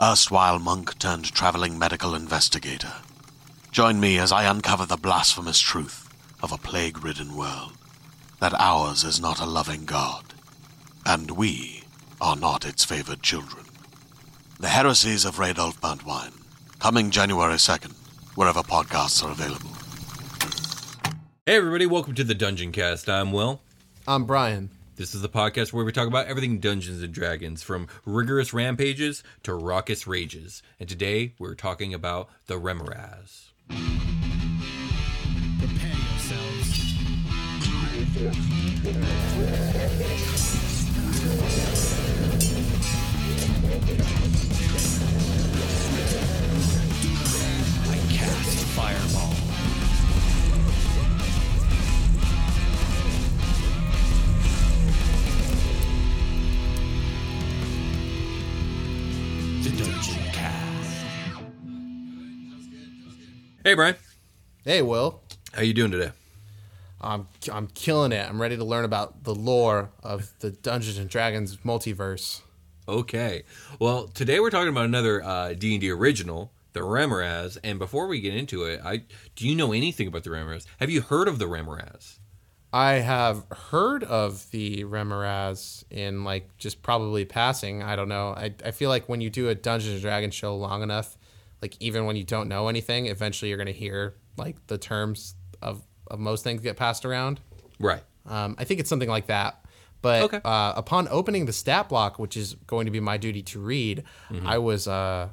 erstwhile monk turned traveling medical investigator. Join me as I uncover the blasphemous truth of a plague ridden world that ours is not a loving God, and we are not its favored children. The Heresies of Radolf Burntwine, coming January 2nd, wherever podcasts are available. Hey, everybody, welcome to the Dungeoncast. I'm Will. I'm Brian. This is the podcast where we talk about everything Dungeons and Dragons, from rigorous rampages to raucous rages. And today we're talking about the Remorhaz. Prepare yourselves. I cast fireball. Dungeon Cast. Hey, Brian. Hey, Will. How you doing today? I'm, I'm killing it. I'm ready to learn about the lore of the Dungeons and Dragons multiverse. Okay. Well, today we're talking about another uh, D&D original, the Remorhaz. And before we get into it, I do you know anything about the Remorhaz? Have you heard of the Remorhaz? I have heard of the Remorhaz in like just probably passing. I don't know. I, I feel like when you do a Dungeons and Dragons show long enough, like even when you don't know anything, eventually you're gonna hear like the terms of, of most things get passed around. Right. Um, I think it's something like that. But Okay. uh, upon opening the stat block, which is going to be my duty to read, I was uh,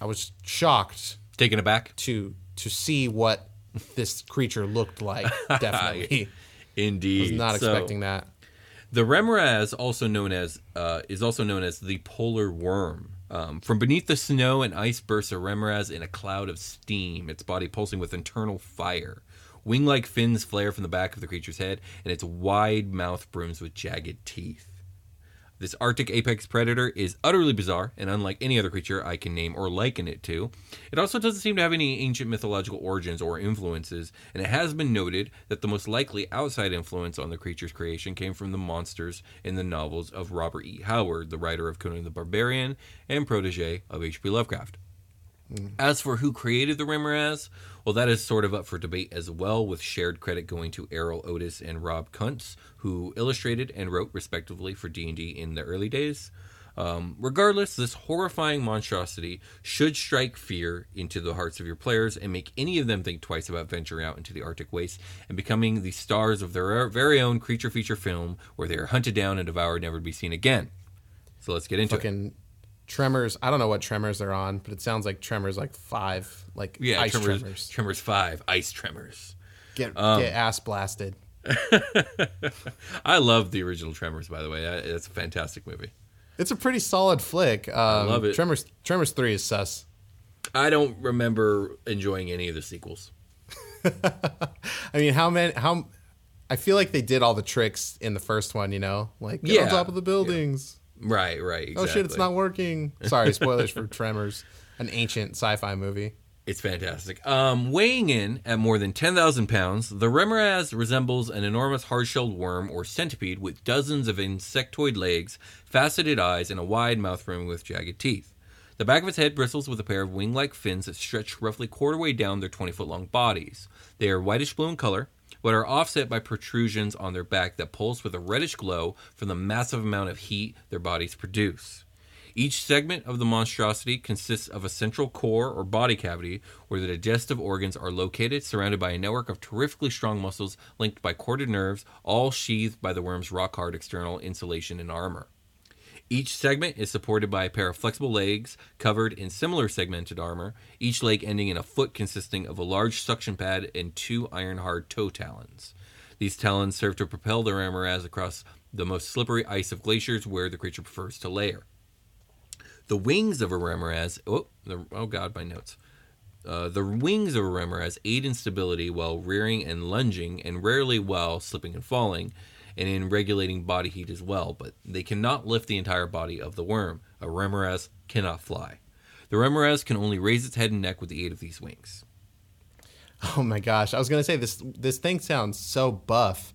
I was shocked Taking it back? to to see what this creature looked like. Definitely, Indeed. was not So- expecting that. The remorhaz, also known as, uh, is also known as the polar worm. Um, from beneath the snow and ice bursts a remorhaz in a cloud of steam, its body pulsing with internal fire. Wing-like fins flare from the back of the creature's head, and its wide mouth brims with jagged teeth. This Arctic apex predator is utterly bizarre and unlike any other creature I can name or liken it to. It also doesn't seem to have any ancient mythological origins or influences, and it has been noted that the most likely outside influence on the creature's creation came from the monsters in the novels of Robert E. Howard, the writer of Conan the Barbarian and protege of H.P. Lovecraft. Mm. As for who created the Remorhaz, well, that is sort of up for debate as well, with shared credit going to Erol Otus and Rob Kuntz, who illustrated and wrote respectively for D&D in the early days. Um, regardless, this horrifying monstrosity should strike fear into the hearts of your players and make any of them think twice about venturing out into the Arctic waste and becoming the stars of their very own creature feature film where they are hunted down and devoured, never to be seen again. So let's get into it. Fucking tremors. I don't know what tremors they're on, but it sounds like tremors like five, like Yeah, ice tremors, tremors. tremors 5, ice tremors. Get Um, get ass blasted. I love the original Tremors, by the way. I- It's a fantastic movie. It's a pretty solid flick. Um, love it. Tremors. Tremors three is sus. I don't remember enjoying any of the sequels. I mean, how many? How? I feel like they did all the tricks in the first one. You know, like get on top of the buildings. Right, right. Exactly. Oh shit, it's not working. Sorry, spoilers for Tremors, an ancient sci-fi movie. It's fantastic. Um, weighing in at more than 10,000 pounds, the Remorhaz resembles an enormous hard-shelled worm or centipede with dozens of insectoid legs, faceted eyes, and a wide mouth rim with jagged teeth. The back of its head bristles with a pair of wing-like fins that stretch roughly quarter way down their 20-foot-long bodies. They are whitish-blue in color, but are offset by protrusions on their back that pulse with a reddish glow from the massive amount of heat their bodies produce. Each segment of the monstrosity consists of a central core or body cavity where the digestive organs are located, surrounded by a network of terrifically strong muscles linked by corded nerves, all sheathed by the worm's rock hard external insulation and armor. Each segment is supported by a pair of flexible legs covered in similar segmented armor, each leg ending in a foot consisting of a large suction pad and two iron hard toe talons. These talons serve to propel the remorhaz across the most slippery ice of glaciers where the creature prefers to lair. The wings of a remorhaz, oh, the, oh god, my notes. Uh, the wings of a remorhaz aid in stability while rearing and lunging, and rarely while slipping and falling, and in regulating body heat as well, but they cannot lift the entire body of the worm. A remorhaz cannot fly. The remorhaz can only raise its head and neck with the aid of these wings. Oh my gosh, I was gonna say this. This thing sounds so buff,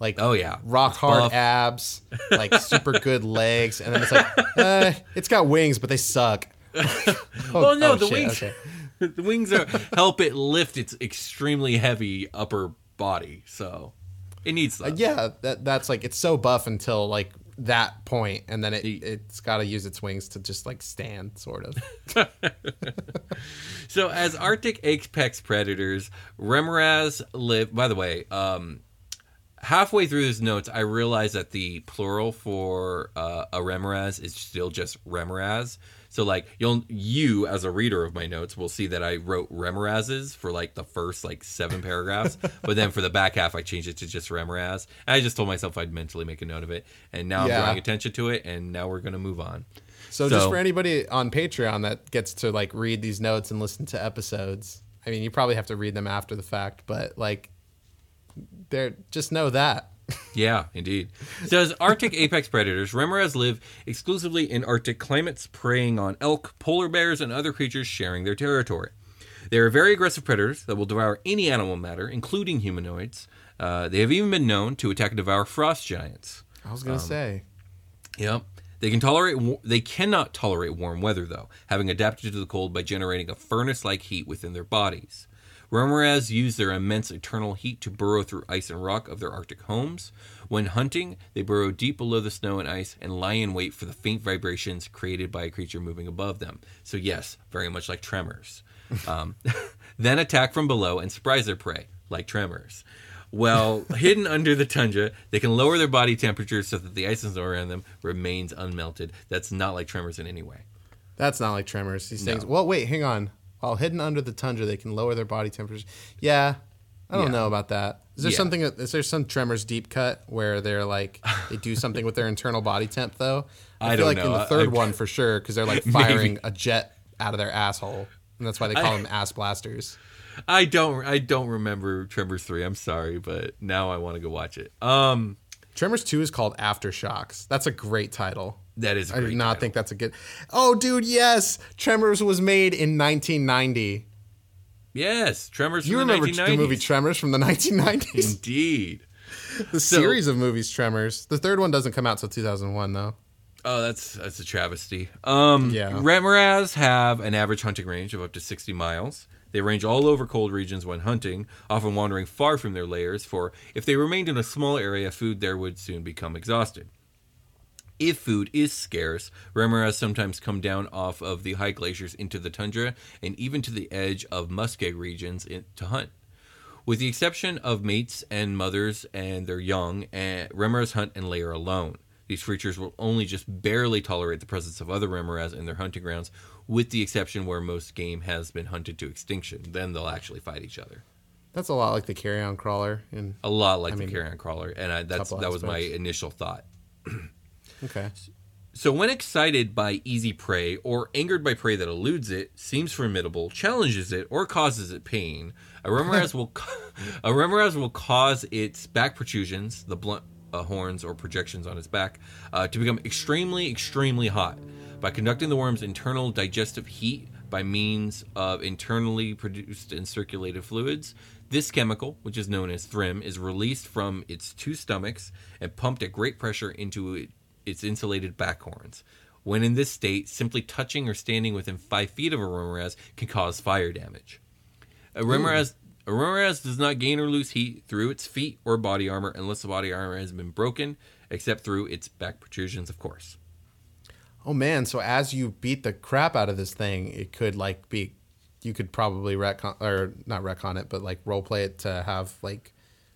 like Oh, yeah. rock It's hard buff. abs, like super good legs, and then it's like, uh, it's got wings, but they suck. oh, Well, no, oh, the shit, wings. okay. the wings are help it lift its extremely heavy upper body, so it needs that. Yeah, that that's like it's so buff until like that point, and then it it's got to use its wings to just like stand, sort of. So, as Arctic apex predators, remorhaz live. By the way, um, halfway through this notes, I realized that the plural for uh, a remorhaz is still just remorhaz. So, like you'll you as a reader of my notes will see that I wrote remorhazes for like the first like seven paragraphs, but then for the back half I changed it to just remorhaz. And I just told myself I'd mentally make a note of it, and now Yeah. I'm drawing attention to it, and now we're gonna move on. So, just for anybody on Patreon that gets to like read these notes and listen to episodes, I mean, you probably have to read them after the fact, but like, they're just know that. Yeah, indeed. So as Arctic apex predators, remorhaz live exclusively in Arctic climates, preying on elk, polar bears, and other creatures sharing their territory. They are very aggressive predators that will devour any animal matter, including humanoids. Uh, they have even been known to attack and devour frost giants. I was gonna say. Yep. They can tolerate. They cannot tolerate warm weather, though, having adapted to the cold by generating a furnace-like heat within their bodies. Remorhaz use their immense eternal heat to burrow through ice and rock of their Arctic homes. When hunting, they burrow deep below the snow and ice and lie in wait for the faint vibrations created by a creature moving above them. So, yes, very much like tremors. Um, then attack from below and surprise their prey, like tremors. Well, hidden under the tundra, they can lower their body temperature so that the ice and snow around them remains unmelted. That's not like tremors in any way. That's not like tremors. These things. No. Well, wait, hang on. While hidden under the tundra, they can lower their body temperatures. Yeah, I don't Yeah. know about that. Is there Yeah. something? Is there some tremors deep cut where they're like they do something with their internal body temp though? I feel don't like know. in the third I- one for sure because they're like firing a jet out of their asshole, and that's why they call them ass blasters. I don't I don't remember Tremors 3. I'm sorry, but now I want to go watch it. Um Tremors two is called Aftershocks. That's a great title. That is a I do not title. think that's a good. Oh, dude, yes, Tremors was made in 1990. Yes, Tremors You from the remember 1990s. the movie Tremors from the 1990s? Indeed. The series of movies Tremors. The third one doesn't come out till 2001 though. Oh, that's that's a travesty. Um, Yeah. Remorhaz have an average hunting range of up to 60 miles. They range all over cold regions when hunting, often wandering far from their lairs. For if they remained in a small area, food there would soon become exhausted. If food is scarce, remorhaz sometimes come down off of the high glaciers into the tundra and even to the edge of muskeg regions in, to hunt. With the exception of mates and mothers and their young, eh, remorhaz hunt and layer alone. These creatures will only just barely tolerate the presence of other remorhaz in their hunting grounds, with the exception where most game has been hunted to extinction. Then they'll actually fight each other. That's a lot like the carrion crawler. And A lot like I the mean, carrion crawler, and I, that's that was my initial thought. okay, So, when excited by easy prey or angered by prey that eludes it, seems formidable, challenges it, or causes it pain, a remorhaz will a remorhaz will cause its back protrusions, the blunt uh, horns or projections on its back, uh, to become extremely, extremely hot. By conducting the worm's internal digestive heat by means of internally produced and circulated fluids, this chemical, which is known as thrim, is released from its two stomachs and pumped at great pressure into its insulated back horns. When in this state, simply touching or standing within five feet of a remorhaz can cause fire damage. A remorhaz, a remorhaz does not gain or lose heat through its feet or body armor unless the body armor has been broken, except through its back protrusions, of course. Oh man, so as you beat the crap out of this thing, it could like be you could probably retcon or not retcon it, but like role play it to have like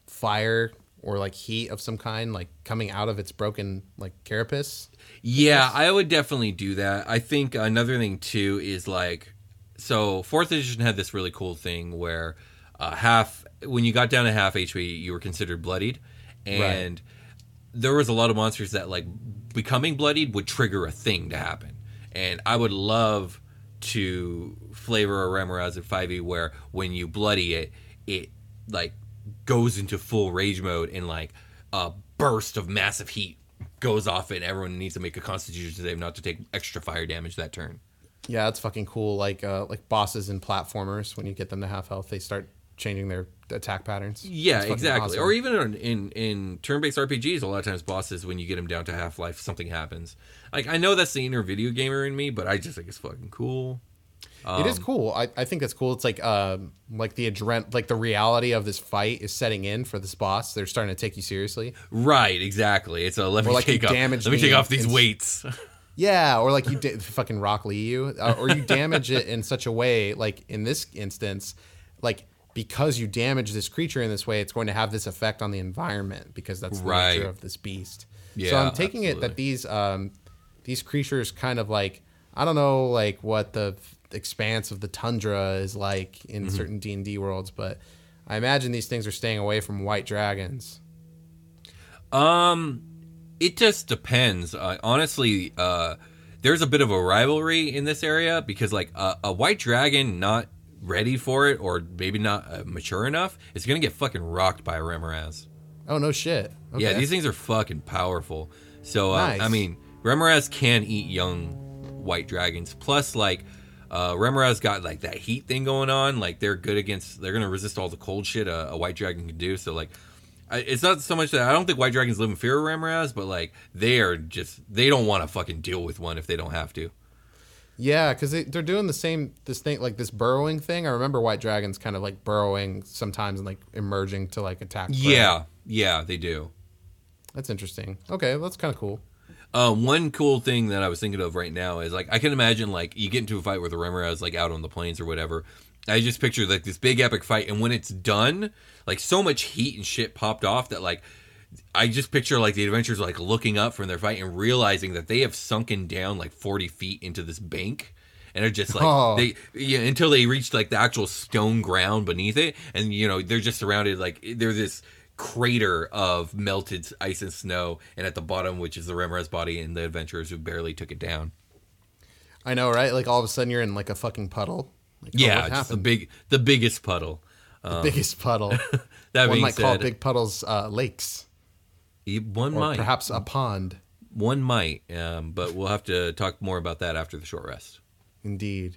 fire or like heat of some kind like coming out of its broken like carapace. Yeah, I would definitely do that. I think another thing too is like, so fourth edition had this really cool thing where uh, half when you got down to half HP, you were considered bloodied, and there was a lot of monsters that like becoming bloodied would trigger a thing to happen, and I would love to flavor a Remorhaz at 5e where when you bloody it, it like goes into full rage mode and like a burst of massive heat goes off and everyone needs to make a constitution save not to take extra fire damage that turn. Yeah, it's fucking cool. Like uh like bosses in platformers when you get them to half health, they start changing their attack patterns. Yeah, exactly. awesome. Or even in, in in turn-based RPGs, a lot of times bosses when you get them down to half life, something happens. Like I know that's the inner video gamer in me, but I just think it's fucking cool. It is Um, cool. I, I think that's cool. It's like um like the adrent like the reality of this fight is setting in for this boss. They're starting to take you seriously. Right, exactly. It's a let me like you take off. Let me me take off these and- weights. Yeah, or like you da- fucking Rock Lee you, uh, or you damage it in such a way, like in this instance, like because you damage this creature in this way, it's going to have this effect on the environment because that's the Right. nature of this beast. so Yeah, I'm taking it that these um, these creatures kind of like I don't know like what the expanse of the tundra is like in Mm-hmm. certain D and D worlds, but I imagine these things are staying away from white dragons. Um, it just depends. Uh, honestly, uh, there's a bit of a rivalry in this area because like a, a white dragon not ready for it or maybe not uh, mature enough is gonna get fucking rocked by a Remorhaz. Oh no shit! Yeah, these things are fucking powerful. So uh, Nice. I mean, Remorhaz can eat young white dragons. Plus, like uh, Remorhaz got like that heat thing going on. Like they're good against. They're gonna resist all the cold shit a, a white dragon can do. So like. I, it's not so much that I don't think white dragons live in fear of Remorhaz, but like they are just they don't want to fucking deal with one if they don't have to. Yeah, because they, they're doing the same this thing like this burrowing thing. I remember white dragons kind of like burrowing sometimes and like emerging to like attack. prey. Yeah, yeah, they do. that's interesting. Okay, that's kind of cool. Uh, one cool thing that I was thinking of right now is like I can imagine like you get into a fight with a Remorhaz like out on the plains or whatever. I just picture like this big epic fight, and when it's done, like so much heat and shit popped off that like I just picture like the adventurers like looking up from their fight and realizing that they have sunken down like forty feet into this bank. And are just like Oh. they yeah until they reach like the actual stone ground beneath it, and you know they're just surrounded like they're this crater of melted ice and snow, and at the bottom, which is the Remorhaz body, and the adventurers who barely took it down. I know, right? Like all of a sudden you're in like a fucking puddle. Like, oh, Yeah, just the big, the biggest puddle. The biggest puddle. That One might call big puddles uh, lakes, one or might, perhaps a pond. one might, um, but we'll have to talk more about that after the short rest. Indeed.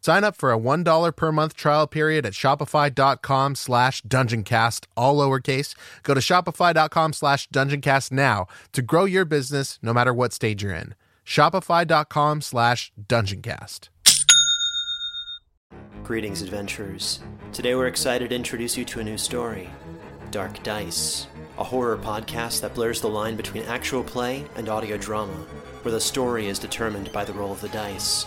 Sign up for a $1 per month trial period at shopify.com slash dungeoncast, all lowercase. Go to shopify.com slash dungeoncast now to grow your business no matter what stage you're in. Shopify.com slash dungeoncast. Greetings, adventurers. Today we're excited to introduce you to a new story Dark Dice, a horror podcast that blurs the line between actual play and audio drama, where the story is determined by the roll of the dice.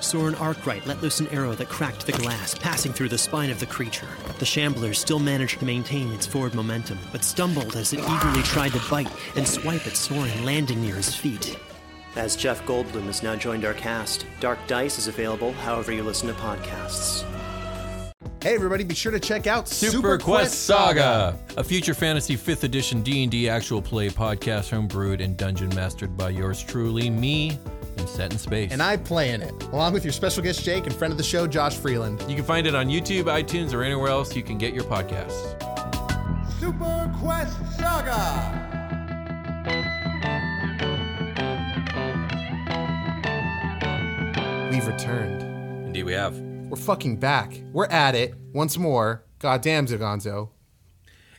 Soren Arkwright let loose an arrow that cracked the glass, passing through the spine of the creature. The shambler still managed to maintain its forward momentum, but stumbled as it eagerly tried to bite and swipe at Soren, landing near his feet. As Jeff Goldblum has now joined our cast, Dark Dice is available however you listen to podcasts. Hey everybody, be sure to check out Super, Quest Saga, a future fantasy 5th edition D&D actual play podcast homebrewed and dungeon mastered by yours truly, me, and Set in Space. And I play in it, along with your special guest Jake and friend of the show, Josh Freeland. you can find it on YouTube, iTunes, or anywhere else you can get your podcasts. Super Quest Saga! We've returned. Indeed we have. We're fucking back. We're at it once more. Goddamn, Zagonzo.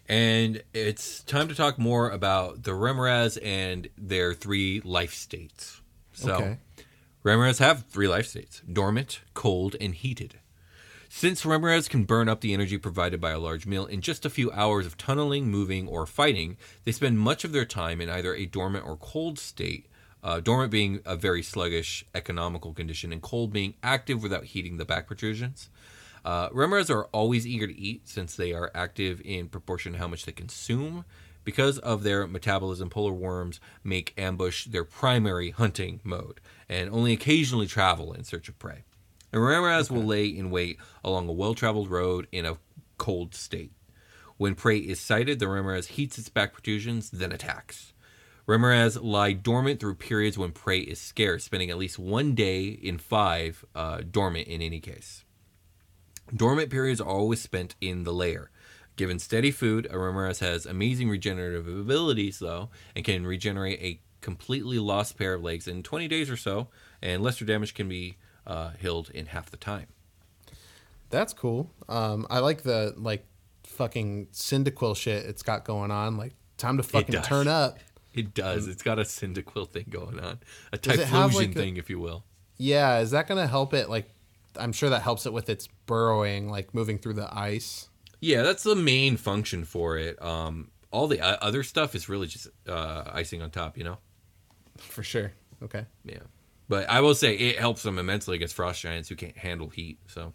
And it's time to talk more about the Remorhaz and their three life states. So, Okay. Remorhaz have three life states dormant, cold, and heated. Since Remorhaz can burn up the energy provided by a large meal in just a few hours of tunneling, moving, or fighting, they spend much of their time in either a dormant or cold state. Uh, dormant being a very sluggish economical condition, and cold being active without heating the back protrusions. Uh, Remorhaz are always eager to eat since they are active in proportion to how much they consume. Because of their metabolism, polar worms make ambush their primary hunting mode and only occasionally travel in search of prey. And Remorhaz will lay in wait along a well traveled road in a cold state. When prey is sighted, the Remorhaz heats its back protrusions, then attacks. Remorhaz lie dormant through periods when prey is scarce, spending at least one day in five uh, dormant in any case. Dormant periods are always spent in the lair. Given steady food, a has amazing regenerative abilities, though, and can regenerate a completely lost pair of legs in 20 days or so, and lesser damage can be uh, healed in half the time. That's cool. Um, I like the like fucking Cyndaquil shit it's got going on. Like time to fucking turn up. It does. It's got a Cyndaquil thing going on, a Typhlosion like, a- thing, if you will. Yeah, is that gonna help it? Like, I'm sure that helps it with its burrowing, like moving through the ice. Yeah, that's the main function for it. Um, all the other stuff is really just uh, icing on top, you know. For sure. Okay. Yeah, but I will say it helps them immensely against frost giants who can't handle heat. So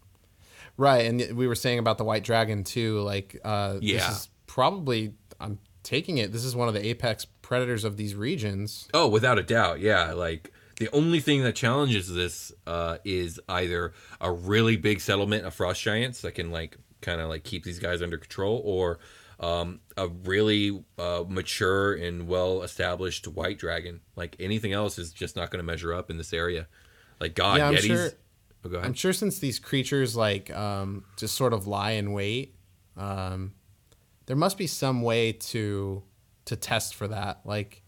Right, and we were saying about the white dragon too. Like, uh, Yeah. this is probably I'm taking it. This is one of the apex predators of these regions. Oh, without a doubt, yeah. Like the only thing that challenges this uh, is either a really big settlement of frost giants that can like kind of like keep these guys under control, or um, a really uh, mature and well established white dragon. Like anything else is just not going to measure up in this area. Like God, Yeah, I'm Yetis. sure- Oh. I'm sure since these creatures like um, just sort of lie in wait, um, there must be some way to to test for that. Like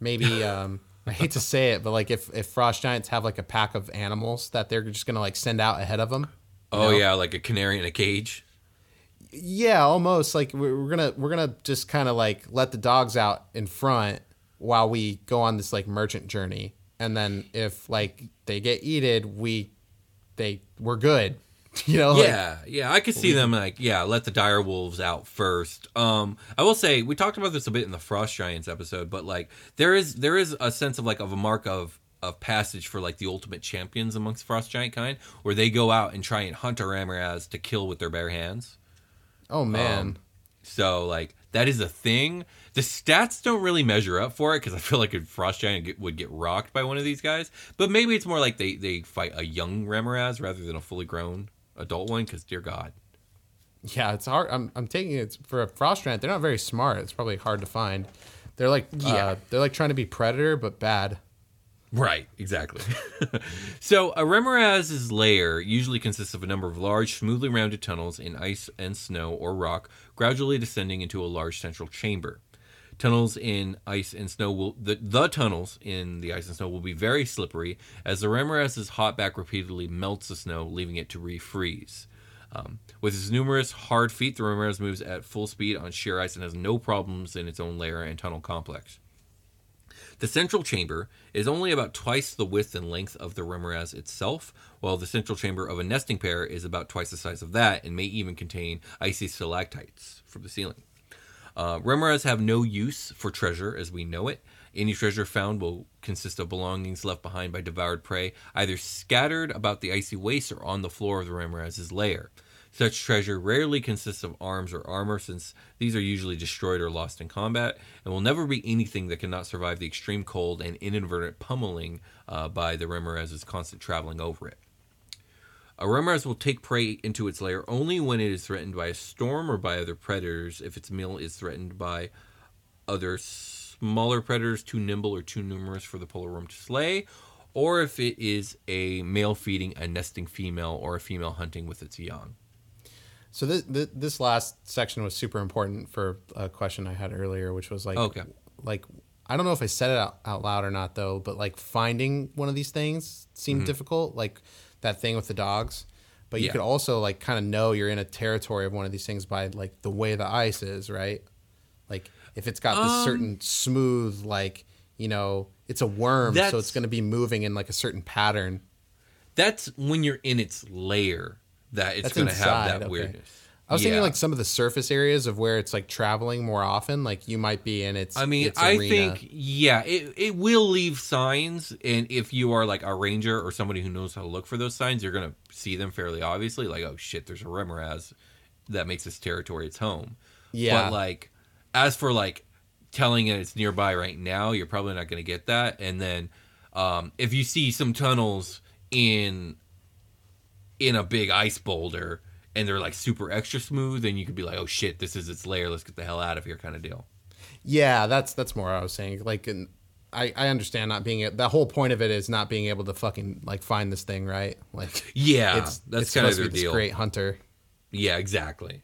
maybe um, I hate to say it, but like if if frost giants have like a pack of animals that they're just gonna like send out ahead of them. oh yeah, like a canary in a cage. Yeah, almost like we're, gonna we're gonna just kind of like let the dogs out in front while we go on this like merchant journey, and then if like they get eated, we they we're good. You know, like, yeah, yeah, I could see them like yeah, let the dire wolves out first. Um, I will say we talked about this a bit in the frost giants episode, but like there is there is a sense of like of a mark of of passage for like the ultimate champions amongst frost giant kind, where they go out and try and hunt a Remorhaz to kill with their bare hands. Oh man. Um, So like that is a thing. The stats don't really measure up for it because I feel like a frost giant get, would get rocked by one of these guys. But maybe it's more like they they fight a young Remorhaz rather than a fully grown adult one. Because dear God, Yeah, it's hard. I'm, I'm taking it for a frost giant. They're not very smart. It's probably hard to find. They're like Yeah. uh, they're like trying to be predator but bad. Right, exactly. so a Remorhaz's lair usually consists of a number of large, smoothly rounded tunnels in ice and snow or rock, gradually descending into a large central chamber. Tunnels in ice and snow will the, the tunnels in the ice and snow will be very slippery as the Remorhaz's hot back repeatedly melts the snow, leaving it to refreeze. Um, with its numerous hard feet, the Remorhaz moves at full speed on sheer ice and has no problems in its own lair and tunnel complex. The central chamber is only about twice the width and length of the remorhaz itself, while the central chamber of a nesting pair is about twice the size of that and may even contain icy stalactites from the ceiling. Uh, remorhaz have no use for treasure as we know it. Any treasure found will consist of belongings left behind by devoured prey, either scattered about the icy waste or on the floor of the remorhaz's lair. Such treasure rarely consists of arms or armor, since these are usually destroyed or lost in combat, and will never be anything that cannot survive the extreme cold and inadvertent pummeling uh, by the Remorhaz's constant traveling over it. A Remorhaz will take prey into its lair only when it is threatened by a storm or by other predators, if its meal is threatened by other smaller predators too nimble or too numerous for the polar worm to slay, or if it is a male feeding a nesting female or a female hunting with its young. So this, this last section was super important for a question I had earlier, which was like, Okay. like I don't know if I said it out, out loud or not though, but like finding one of these things seemed mm-hmm. difficult, like that thing with the dogs. But you Yeah. could also like kind of know you're in a territory of one of these things by like the way the ice is, right? Like if it's got this um, certain smooth, like you know, it's a worm, so it's going to be moving in like a certain pattern. That's when you're in its lair that it's going to have that okay. weirdness. I was thinking like some of the surface areas of where it's like traveling more often. Like you might be in its. I mean, its I think yeah, it it will leave signs, and if you are like a ranger or somebody who knows how to look for those signs, you're gonna see them fairly obviously. Like, oh shit, there's a remorhaz that makes this territory its home. Yeah. But like, as for like telling it it's nearby right now, you're probably not gonna get that. And then, um, if you see some tunnels in in a big ice boulder and they're like super extra smooth, and you could be like, oh shit, this is its lair. Let's get the hell out of here, kind of deal. Yeah, that's that's more I was saying. Like, I I understand not being the whole point of it is not being able to fucking like find this thing, right? Like, Yeah, it's that's it's kind of their deal. great hunter. Yeah, exactly.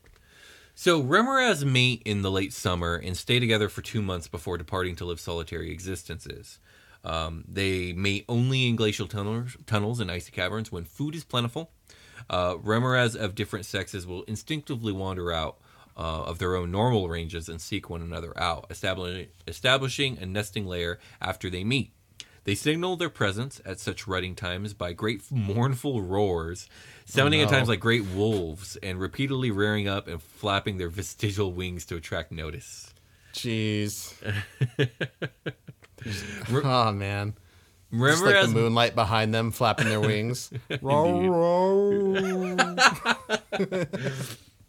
So Remorhaz mate in the late summer and stay together for two months before departing to live solitary existences. Um, they mate only in glacial tunnels, tunnels and icy caverns when food is plentiful. Uh, Remorhaz of different sexes will instinctively wander out uh, of their own normal ranges and seek one another out, establishing, establishing a nesting layer after they meet. They signal their presence at such rutting times by great mournful roars, sounding at no. times like great wolves, and repeatedly rearing up and flapping their vestigial wings to attract notice. Jeez. oh man. Just like as the moonlight behind them flapping their wings. Row, row.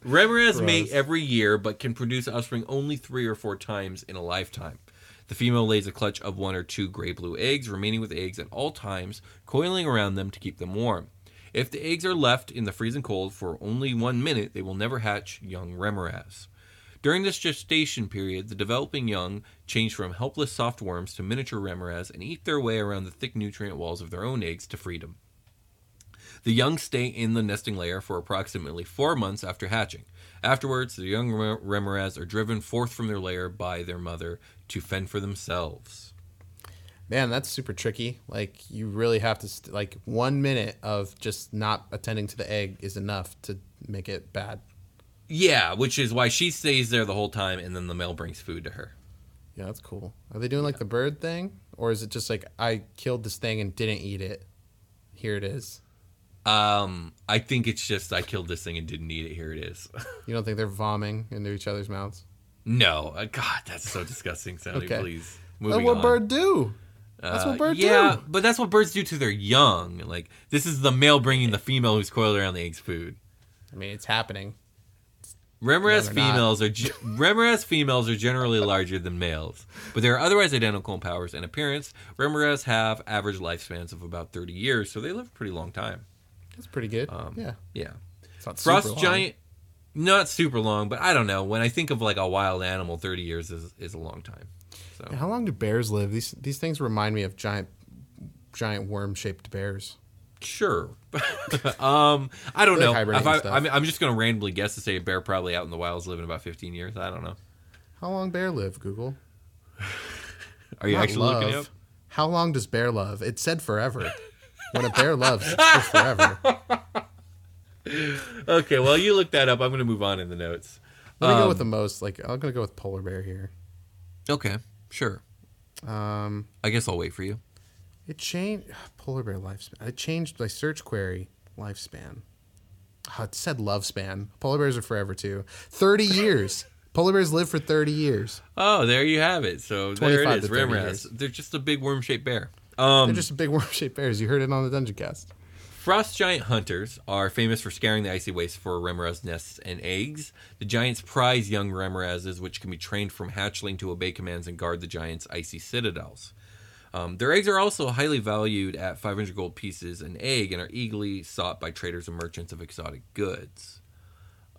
Remorhaz mate every year, but can produce offspring only three or four times in a lifetime. The female lays a clutch of one or two gray blue eggs, remaining with eggs at all times, coiling around them to keep them warm. If the eggs are left in the freezing cold for only one minute, they will never hatch young remorhaz. During this gestation period, the developing young change from helpless soft worms to miniature remorhaz and eat their way around the thick nutrient walls of their own eggs to freedom. The young stay in the nesting layer for approximately four months after hatching. Afterwards, the young remorhaz are driven forth from their lair by their mother to fend for themselves. Man, that's super tricky. Like you really have to st- like one minute of just not attending to the egg is enough to make it bad. Yeah, which is why she stays there the whole time, and then the male brings food to her. Yeah, that's cool. Are they doing like the bird thing, or is it just like I killed this thing and didn't eat it? Here it is. Um, I think it's just I killed this thing and didn't eat it. Here it is. You don't think they're vomiting into each other's mouths? no, uh, God, that's so disgusting sounding. Okay. Please, That's moving what on. bird do. That's Uh, what birds do. yeah, do. but that's what birds do to their young. Like this is the male bringing the female who's coiled around the egg's food. I mean, it's happening. Remorhaz not. females are ge- Remorhaz females are generally larger than males, but they are otherwise identical in powers and appearance. Remorhaz have average lifespans of about 30 years, so they live a pretty long time. That's pretty good. Um, yeah, Yeah. it's not super Frost long. giant not super long, but I don't know. When I think of like a wild animal, 30 years is, is a long time. So How long do bears live? These these things remind me of giant giant worm-shaped bears. Sure. um, I don't They're know. If I, I, mean, I'm just gonna randomly guess to say a bear probably out in the wilds living about 15 years. I don't know. How long bear live? Google. Are you Not actually looking love. up? How long does bear love? It said forever. when a bear loves, it's forever. Okay, well you look that up. I'm gonna move on in the notes. Let me go Um, with the most. Like I'm gonna go with polar bear here. Okay, sure. Um, I guess I'll wait for you. It changed polar bear lifespan. It changed my search query lifespan. Oh, it said love span. Polar bears are forever too. Thirty years. polar bears live for thirty years. Oh, there you have it. So there 25 it is. to 30 years. They're just a big worm-shaped bear. Um, They're just a big worm-shaped bears. You heard it on the Dungeoncast. Frost giant hunters are famous for scouring the icy wastes for remorhaz nests and eggs. The giants prize young remorhazes, which can be trained from hatchling to obey commands and guard the giants' icy citadels. Um, their eggs are also highly valued at 500 gold pieces an egg and are eagerly sought by traders and merchants of exotic goods.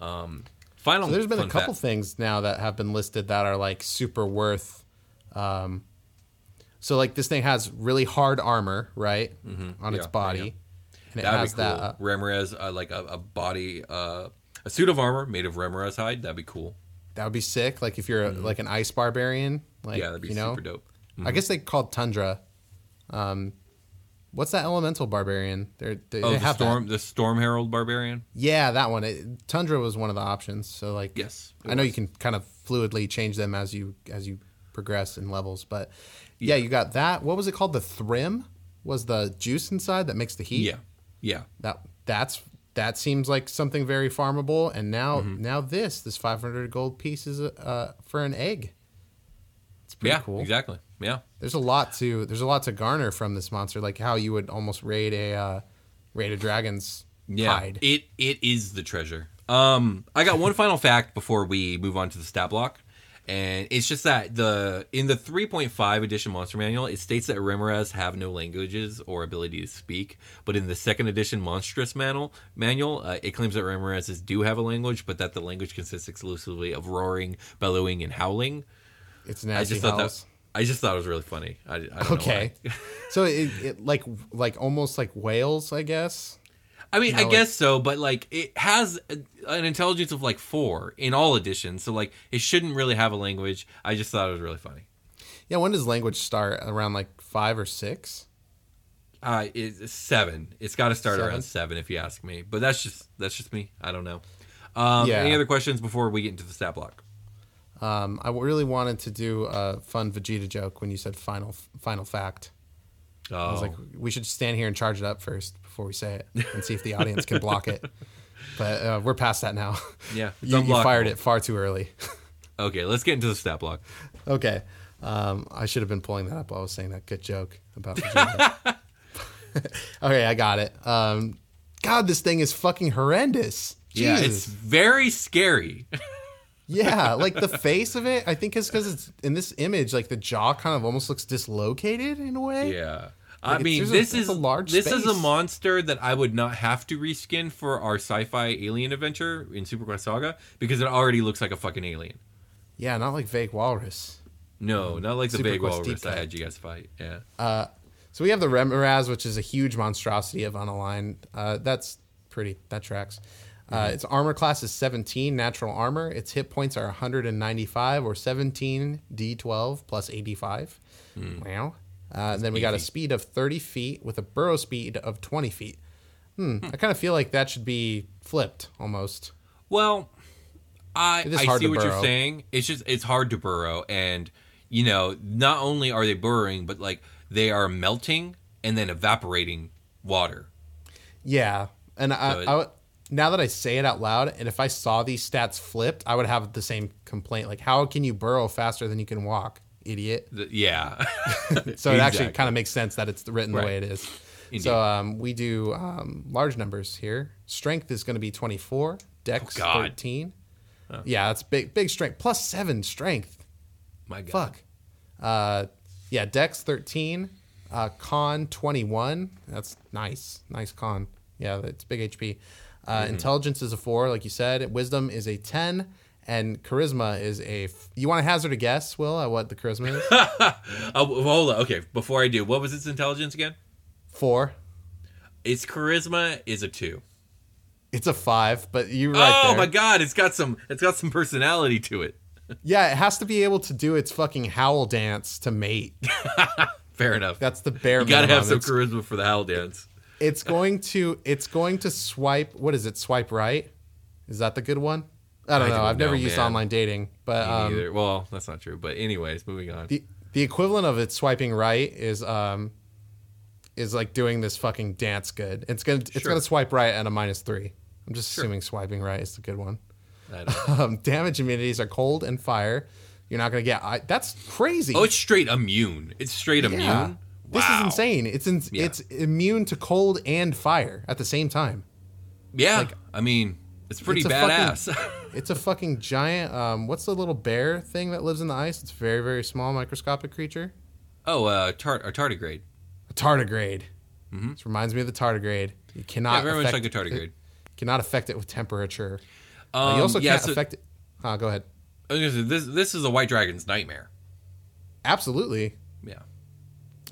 Um, final. So there's been a couple fact- things now that have been listed that are like super worth. Um, so like this thing has really hard armor, right, on its Mm-hmm. Yeah, body, yeah, and it That'd has cool. that. Uh, uh, like a, a body, uh, a suit of armor made of Remorhaz hide. That'd be cool. that would be sick. Like if you're a, like an ice barbarian, like Mm-hmm. yeah, that'd be you know, super dope. I guess they called tundra. Um, what's that elemental barbarian? They're, they Oh, they the have that. storm, the storm herald barbarian. Yeah, that one. It, tundra was one of the options. So like, Yes, I know was. you can kind of fluidly change them as you as you progress in levels, but yeah, you got that. What was it called? The thrim was the juice inside that makes the heat. Yeah, yeah. that that's that seems like something very farmable. And now Mm-hmm. now this this 500 gold piece is uh, for an egg. It's pretty yeah, cool. exactly. Yeah, There's a lot to there's a lot to garner from this monster, like how you would almost raid a uh, raid a dragon's yeah. hide. It it is the treasure. Um, I got one final fact before we move on to the stat block, and it's just that the in the 3.5 edition monster manual, it states that Remorhaz have no languages or ability to speak, but in the second edition monstrous manual, manual, uh, it claims that Remorhazes do have a language, but that the language consists exclusively of roaring, bellowing, and howling. It's I nasty just thought howls. that. I just thought it was really funny. I, I don't Okay, Know so it, it like like almost like whales, I guess. I mean, You I know, guess so, but like it has an intelligence of like four in all editions, so like it shouldn't really have a language. I just thought it was really funny. Yeah, when does language start? Around like five or six? Uh, it's seven. It's got to start Seven? around seven, if you ask me. But that's just that's just me. I don't know. Um, Yeah. Any other questions before we get into the stat block? Um, I really wanted to do a fun Vegeta joke when you said final final fact. Oh, I was like, we should stand here and charge it up first before we say it and see if the audience can block it. But uh, we're past that now. yeah, you, you fired it far too early. Okay, let's get into the stat block. okay. Um, I should have been pulling that up while I was saying that good joke about Vegeta. okay, I got it. Um, God, this thing is fucking horrendous. Yeah, it's very scary. Yeah, like the face of it, I think is because it's in this image, like the jaw kind of almost looks dislocated in a way. Yeah. I Like, it's- mean, there's a- this is a large this is a monster that I would not have to reskin for our sci-fi alien adventure in Super Quest Saga because it already looks like a fucking alien. Yeah, not like vague walrus. No, not like the Super big Quest walrus deep I had you guys fight. Yeah. So we have the Remorhaz, which is a huge monstrosity of unaligned. Uh, that's pretty. That tracks. Uh, its armor class is 17 natural armor. Its hit points are 195 or 17 d12 plus 85. Wow. Uh, and then we got a speed of 30 feet with a burrow speed of 20 feet. Hmm. I kind of feel like that should be flipped almost. Well, I It is I hard see to what you're burrow. saying. It's just it's hard to burrow, and you know, not only are they burrowing, but like they are melting and then evaporating water. Yeah, and I, So it- I now that I say it out loud, and if I saw these stats flipped, I would have the same complaint. Like, how can you burrow faster than you can walk, idiot? The- yeah. So it actually kind of makes sense that it's written the way it is. Indeed. So um, we do um, large numbers here. Strength is going to be twenty four. Dex Oh, God. thirteen. Yeah, that's big. Big strength plus seven strength. My God. Fuck. Uh, yeah, Dex thirteen. Uh, con twenty one. That's nice. Nice con. Yeah, it's big HP. Uh, Mm-hmm. Intelligence is a four, like you said. Wisdom is a ten, and charisma is a. F- you want to hazard a guess, Will, at what the charisma is? Oh, hold on. Okay, before I do, what was its intelligence again? Four. Its charisma is a two. It's a five, but you're right oh there. my god, it's got some it's got some personality to it. Yeah, it has to be able to do its fucking howl dance to mate. Fair enough. That's the bare you gotta have some It's- charisma for the howl dance. It's going to it's going to swipe what is it swipe right is that the good one i don't I know don't i've never know, used man. online dating but um. Well, that's not true. But anyways, moving on. the the equivalent of it swiping right is um is like doing this fucking dance good it's gonna it's Sure. gonna swipe right at a minus three i'm just Sure. assuming swiping right is the good one I don't know. um, damage immunities are cold and fire you're not gonna get I, that's crazy oh, it's straight immune. It's straight immune. This Wow. is insane it's in, Yeah. it's immune to cold and fire at the same time Yeah, I mean, it's pretty It's badass. It's a fucking giant. Um, what's the little bear thing that lives in the ice? It's a very, very small, microscopic creature. oh, uh, tart a tardigrade. A tardigrade. This reminds me of the tardigrade. You cannot. Mm-hmm. Yeah, very much affect like a tardigrade. It, cannot affect it with temperature. Uh, Um, you also yeah, can't so- affect it. Uh, go ahead. I was gonna say, this this is a white dragon's nightmare. Absolutely.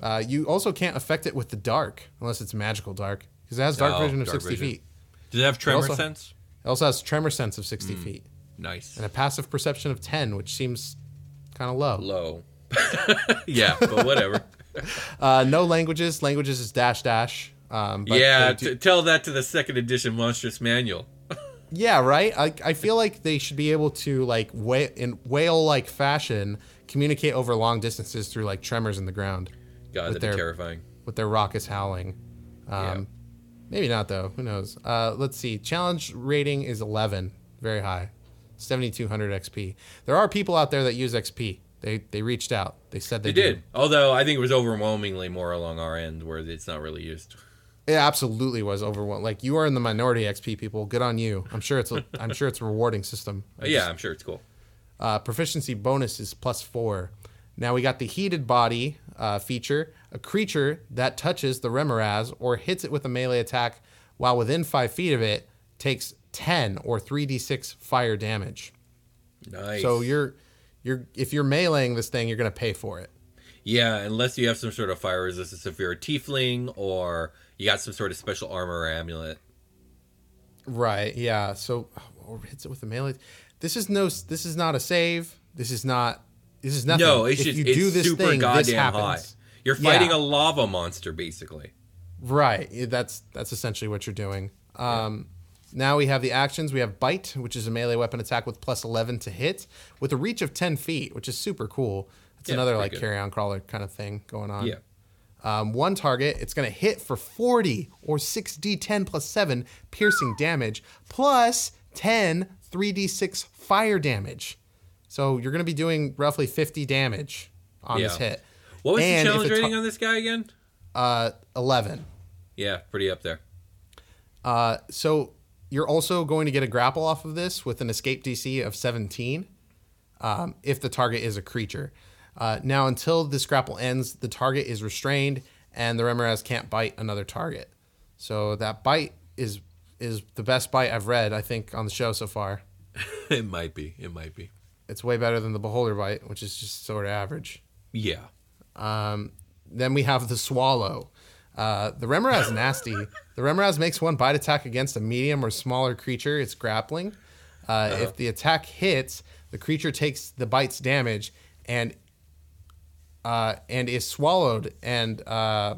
Uh, you also can't affect it with the dark unless it's magical dark because it has dark Oh, vision of dark sixty vision. feet. Does it have tremor also- sense? It also has tremor sense of Mm. sixty feet Nice. and a passive perception of ten, which seems kind of low. Low. yeah, but whatever. Uh, no languages. Languages is dash dash. Um, but yeah, do- t- tell that to the second edition monstrous manual. Yeah, right. I, I feel like they should be able to like whale in whale like fashion communicate over long distances through like tremors in the ground God, With that'd be their- terrifying. with their raucous howling. Um, Yeah. Maybe not though. Who knows? Uh, let's see. Challenge rating is 11, very high, 7200 XP. There are people out there that use XP. They they reached out. They said they, They do. did. Although I think it was overwhelmingly more along our end where it's not really used. It absolutely was overwhelming. Like you are in the minority XP people. Good on you. I'm sure it's a I'm sure it's a rewarding system. Yeah, I'm sure it's cool. Uh, proficiency bonus is plus four. Now we got the heated body uh, feature. A creature that touches the Remorhaz or hits it with a melee attack while within five feet of it takes 10 or 3d6 fire damage. Nice. So you're you're if you're meleeing this thing, you're gonna pay for it. yeah, unless you have some sort of fire resistance if you're a tiefling or you got some sort of special armor or amulet. Right. Yeah. So or hits it with a melee. This is no. This is not a save. This is not. This is nothing. No, it's if just you it's do this super thing, goddamn high. You're fighting Yeah. a lava monster basically. Right. That's that's essentially what you're doing. Um, Now we have the actions. We have bite, which is a melee weapon attack with plus 11 to hit, with a reach of 10 feet, which is super cool. It's Yeah, another like good. carrion crawler kind of thing going on. Yeah. Um, one target, it's going to hit for 40 or 6d10 plus 7 piercing damage, plus 10 3d6 fire damage. So you're going to be doing roughly 50 damage on this hit. What was And the challenge rating on this guy again? Uh, 11. Yeah, pretty up there. Uh, so you're also going to get a grapple off of this with an escape DC of 17 um, if the target is a creature. Uh, now, until this grapple ends, the target is restrained and the Remorhaz can't bite another target. So that bite is is the best bite I've read, I think, on the show so far. it might be. It might be. It's way better than the Beholder bite, which is just sort of average. Yeah. Um, then we have the swallow. Uh, the Remorhaz nasty. The Remorhaz makes one bite attack against a medium or smaller creature. It's grappling. Uh, If the attack hits, the creature takes the bite's damage and uh, and is swallowed, and uh,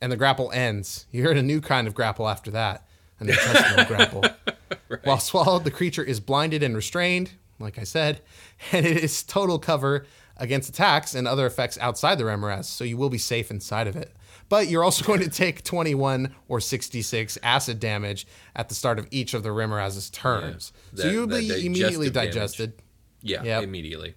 and the grapple ends. You heard a new kind of grapple after that, an intestinal grapple. While swallowed, the creature is blinded and restrained, like I said, and it is total cover against attacks and other effects outside the Remorhaz, so you will be safe inside of it. But you're also going to take 21 or 66 acid damage at the start of each of the Remorhaz's turns. so That- you'll that be immediately digestive damage. digested. Yeah. Yep. Immediately.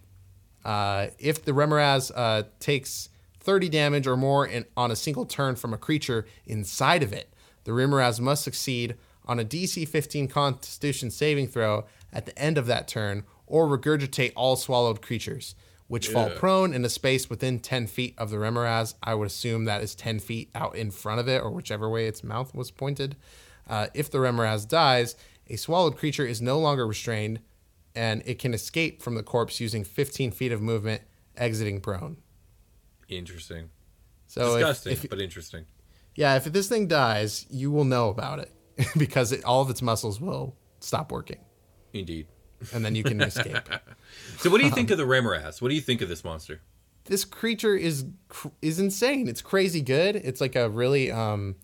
Uh, if the Remorhaz uh, takes 30 damage or more in, on a single turn from a creature inside of it, the Remorhaz must succeed on a DC 15 Constitution saving throw at the end of that turn, or regurgitate all swallowed creatures, which fall prone in a space within 10 feet of the Remorhaz. I would assume that is 10 feet out in front of it, or whichever way its mouth was pointed. Uh, if the Remorhaz dies, a swallowed creature is no longer restrained, and it can escape from the corpse using 15 feet of movement, exiting prone. Interesting. So if- Disgusting, if, but interesting. Yeah, if this thing dies, you will know about it because it, all of its muscles will stop working, Indeed. and then you can escape. So, what do you think of the Remorhaz? What do you think of this monster? This creature is is insane. It's crazy good. It's like a really um.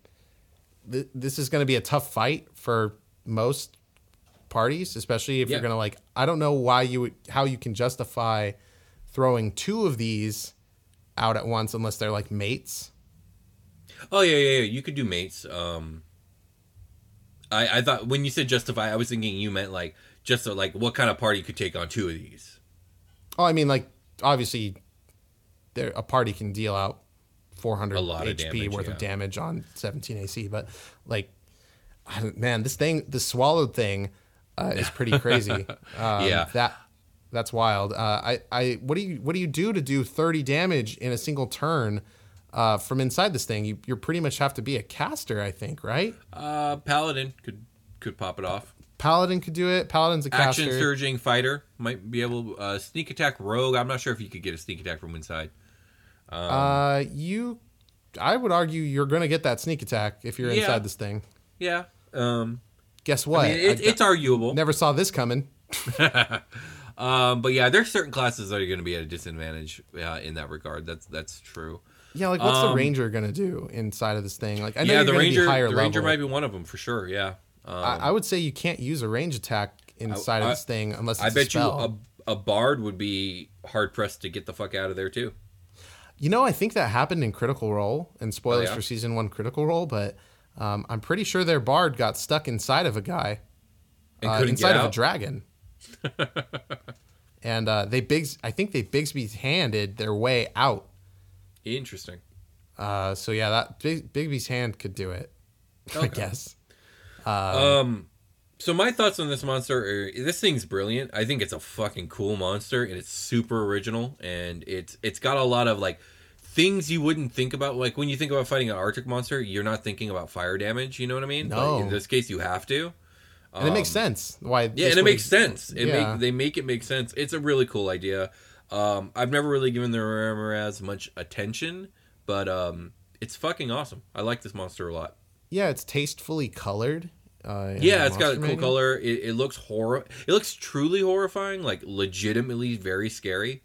Th- this is going to be a tough fight for most parties, especially if Yeah. you're going to like. I don't know why you would how you can justify throwing two of these out at once unless they're like mates. Oh yeah, yeah, yeah. You could do mates. Um, I I thought when you said justify, I was thinking you meant like just so, like what kind of party could take on two of these. Oh, I mean, like obviously, there a party can deal out 400 A lot of HP damage, worth yeah. of damage on 17 AC, but like, I don't, man, this thing, the swallowed thing, uh, is pretty crazy. um, Yeah. that that's wild. Uh, I I what do you what do you do to do 30 damage in a single turn? Uh, from inside this thing, you you pretty much have to be a caster, I think, right? Uh, Paladin could could pop it off. Paladin could do it. Paladin's a caster. Action surging fighter might be able uh, sneak attack rogue. I'm not sure if you could get a sneak attack from inside. uh, you, I would argue you're gonna get that sneak attack if you're Yeah. inside this thing. Yeah. Um, Guess what? I mean, it, I- it's arguable. Never saw this coming. Um, but yeah, there's certain classes that are going to be at a disadvantage uh, in that regard. That's that's true. Yeah, like what's the Um, ranger gonna do inside of this thing? Like I know yeah, the ranger, the ranger might be one of them for sure. Yeah. Um, I, I would say you can't use a range attack inside I- of this thing unless it's I bet you a, a bard would be hard pressed to get the fuck out of there too. You know, I think that happened in Critical Role, and spoilers Oh, yeah? for season one Critical Role, but um, I'm pretty sure their bard got stuck inside of a guy, uh, inside of a dragon. and uh, they Bigs, I think they Bigsby's handed their way out. Interesting. Uh, so yeah, that Big, Bigby's hand could do it, I guess. Um, so my thoughts on this monster are this thing's brilliant. I think it's a fucking cool monster and it's super original and it's it's got a lot of like things you wouldn't think about. Like when you think about fighting an Arctic monster, you're not thinking about fire damage. You know what I mean? No. But in this case, you have to. And it makes sense why. Um, Yeah, and it makes sense. It yeah. make they make it make sense. It's a really cool idea. Um, I've never really given the Remorhaz much attention, but um, it's fucking awesome. I like this monster a lot. Yeah, it's tastefully colored. Uh, Yeah, it's got a cool color. It, it looks horror. It looks truly horrifying, like legitimately very scary.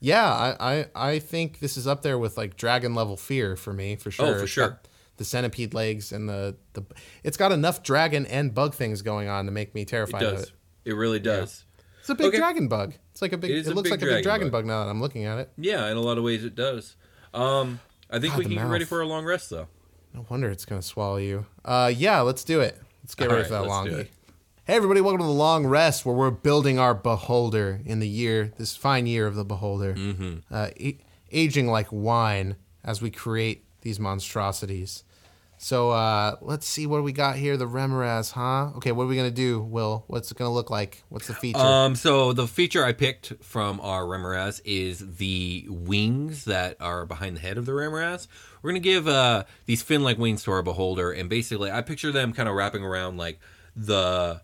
Yeah, I, I I think this is up there with like dragon level fear for me for sure. Oh, for sure. The centipede legs and the the it's got enough dragon and bug things going on to make me It terrified of does. it. It really does. It's a big Okay. dragon bug. It's like a big. It It, looks big like a big dragon bug. bug now that I'm looking at it. Yeah, in a lot of ways it does. Um, I think God, we can get ready for a long rest though. No wonder it's gonna swallow you. Uh, yeah, let's do it. Let's get All ready right, for that long. Hey everybody, welcome to the long rest where we're building our beholder in the year, this fine year of the beholder, mm-hmm. uh, aging like wine as we create these monstrosities. So uh, let's see what we got here. The Remorhaz, huh? Okay, what are we gonna do, Will? What's it gonna look like? What's the feature? Um, so the feature I picked from our Remorhaz is the wings that are behind the head of the Remorhaz. We're gonna give uh, these fin-like wings to our beholder, and basically, I picture them kind of wrapping around like the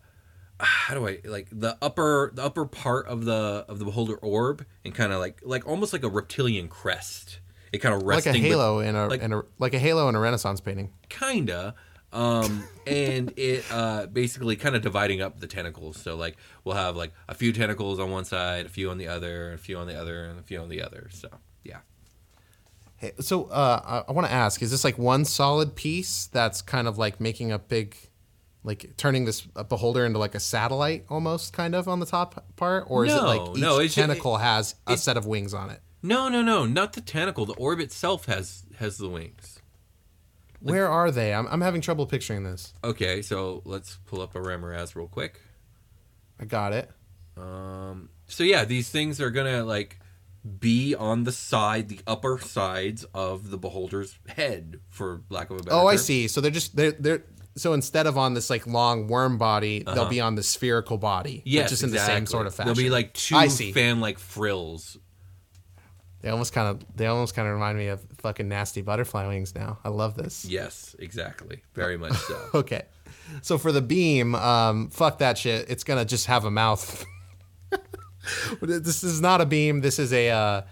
how do I like the upper the upper part of the of the beholder orb, and kind of like like almost like a reptilian crest. It kind of like resting a with- halo in a, like- in a like a halo in a Renaissance painting. kinda. Um and it uh basically kind of dividing up the tentacles. So like we'll have like a few tentacles on one side a few on the other a few on the other and a few on the other. So yeah. Hey, so uh, I, I want to ask: Is this like one solid piece that's kind of like making a big, like turning this beholder into like a satellite almost, kind of on the top part, or is it like each no, it's ju- tentacle has a it- set of wings on it? No no no not the tentacle the orb itself has has the wings Where are they? I'm, I'm having trouble picturing this. okay so let's pull up a Remorhaz real quick I got it. um so yeah these things are gonna like be on the side the upper sides of the beholder's head for lack of a better Oh, I see. So they're just they're they're so instead of on this like long worm body, they'll be on the spherical body, Uh-huh. yes, which is in the same exactly. sort of fashion. There'll be like two I see. fan-like frills They almost kind of they almost kind of remind me of fucking nasty butterfly wings. Now I love this. Yes, exactly. Very much so. Okay. So for the beam, um, fuck that shit. It's gonna just have a mouth. this is not a beam. This is a uh,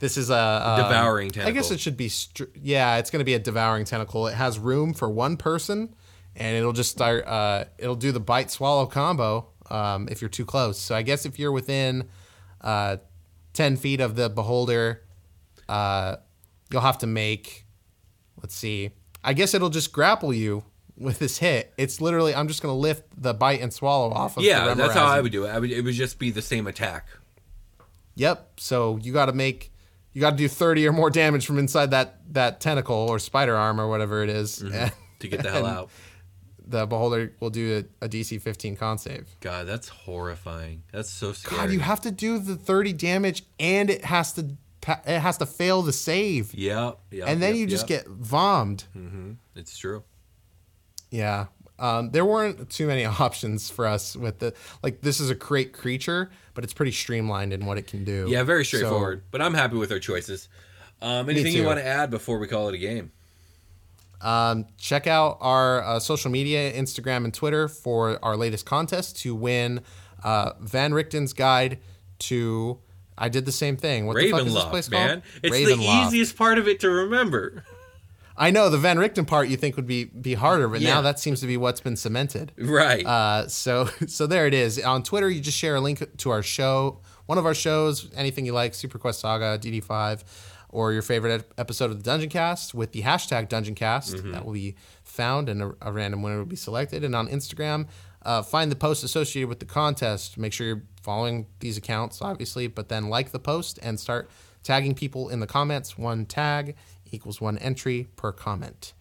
This is a um, Devouring tentacle. I guess it should be. Str- yeah, it's going to be a devouring tentacle. It has room for one person, and it'll just start. Uh, it'll do the bite swallow combo um, if you're too close. So I guess if you're within uh, ten feet of the beholder, uh, you'll have to make. Let's see. I guess it'll just grapple you with this hit. It's literally. I'm just going to lift the bite and swallow off of. Yeah, that's how I would do it. I would, it would just be the same attack. Yep. So you got to make you got to do 30 or more damage from inside that that tentacle or spider arm or whatever it is. And to get the hell out. The beholder will do a, a DC 15 con save. God, that's horrifying. That's so scary. God, you have to do the 30 damage and it has to it has to fail the save. Yep. yep and then yep, you just yep. get vommed. It's true. Yeah. Um, there weren't too many options for us with the like this is a great creature, but it's pretty streamlined in what it can do. Yeah, very So- straightforward. but I'm happy with our choices. Um, anything you want to add before we call it a game? Um, check out our uh, social media, Instagram and Twitter, for our latest contest to win uh, Van Richten's guide to. I did the same thing. What the fuck is this place called? man. It's Ravenloft. the easiest part of it to remember. I know the Van Richten part you think would be be harder, but Yeah. now that seems to be what's been cemented. Right. Uh, so so there it is. On Twitter, you just share a link to our show, one of our shows, anything you like, Superquest Saga, DD5, or your favorite episode of the Dungeoncast with the hashtag Dungeoncast. Mm-hmm. That will be found, and a, a random winner will be selected. And on Instagram, uh, find the post associated with the contest. Make sure you're following these accounts, obviously, but then like the post and start tagging people in the comments. One tag equals one entry per comment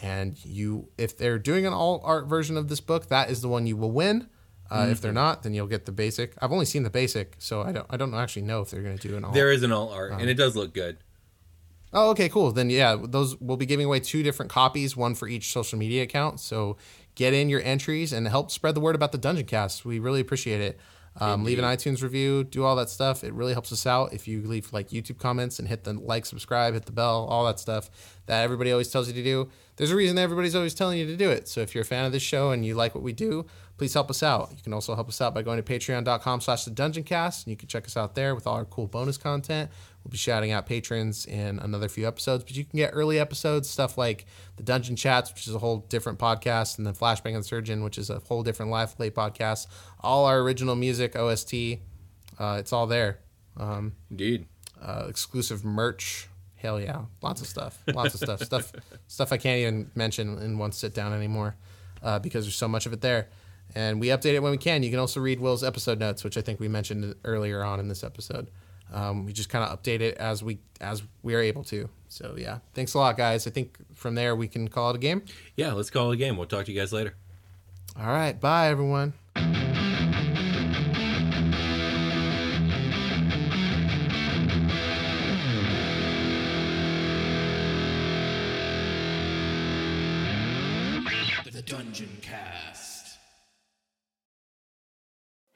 and you if they're doing an all art version of this book that is the one you will win uh, if Mm-hmm. they're not then you'll get the basic i've only seen the basic so i don't i don't actually know if they're going to do an all there is an all art, and it does look good. oh okay cool then yeah those we'll be giving away two different copies one for each social media account so get in your entries and help spread the word about the dungeon cast. We really appreciate it. Um, leave an itunes review do all that stuff. It really helps us out. If you leave like youtube comments and hit the like subscribe hit the bell all that stuff that everybody always tells you to do there's a reason everybody's always telling you to do it. So if you're a fan of this show and you like what we do please help us out. You can also help us out by going to patreon.com slash the dungeon cast and you can check us out there with all our cool bonus content we'll be shouting out patrons in another few episodes but you can get early episodes stuff like the dungeon chats which is a whole different podcast and then flashbang and surgeon which is a whole different live play podcast all our original music ost uh, it's all there um, Indeed. uh, exclusive merch. Hell yeah, lots of stuff, lots of stuff, stuff, stuff I can't even mention in one sit down anymore uh, because there's so much of it there. And we update it when we can. You can also read Will's episode notes, which I think we mentioned earlier on in this episode. Um, we just kind of update it as we as we are able to. So yeah, thanks a lot, guys. I think from there we can call it a game. Yeah, let's call it a game. We'll talk to you guys later. All right, bye everyone.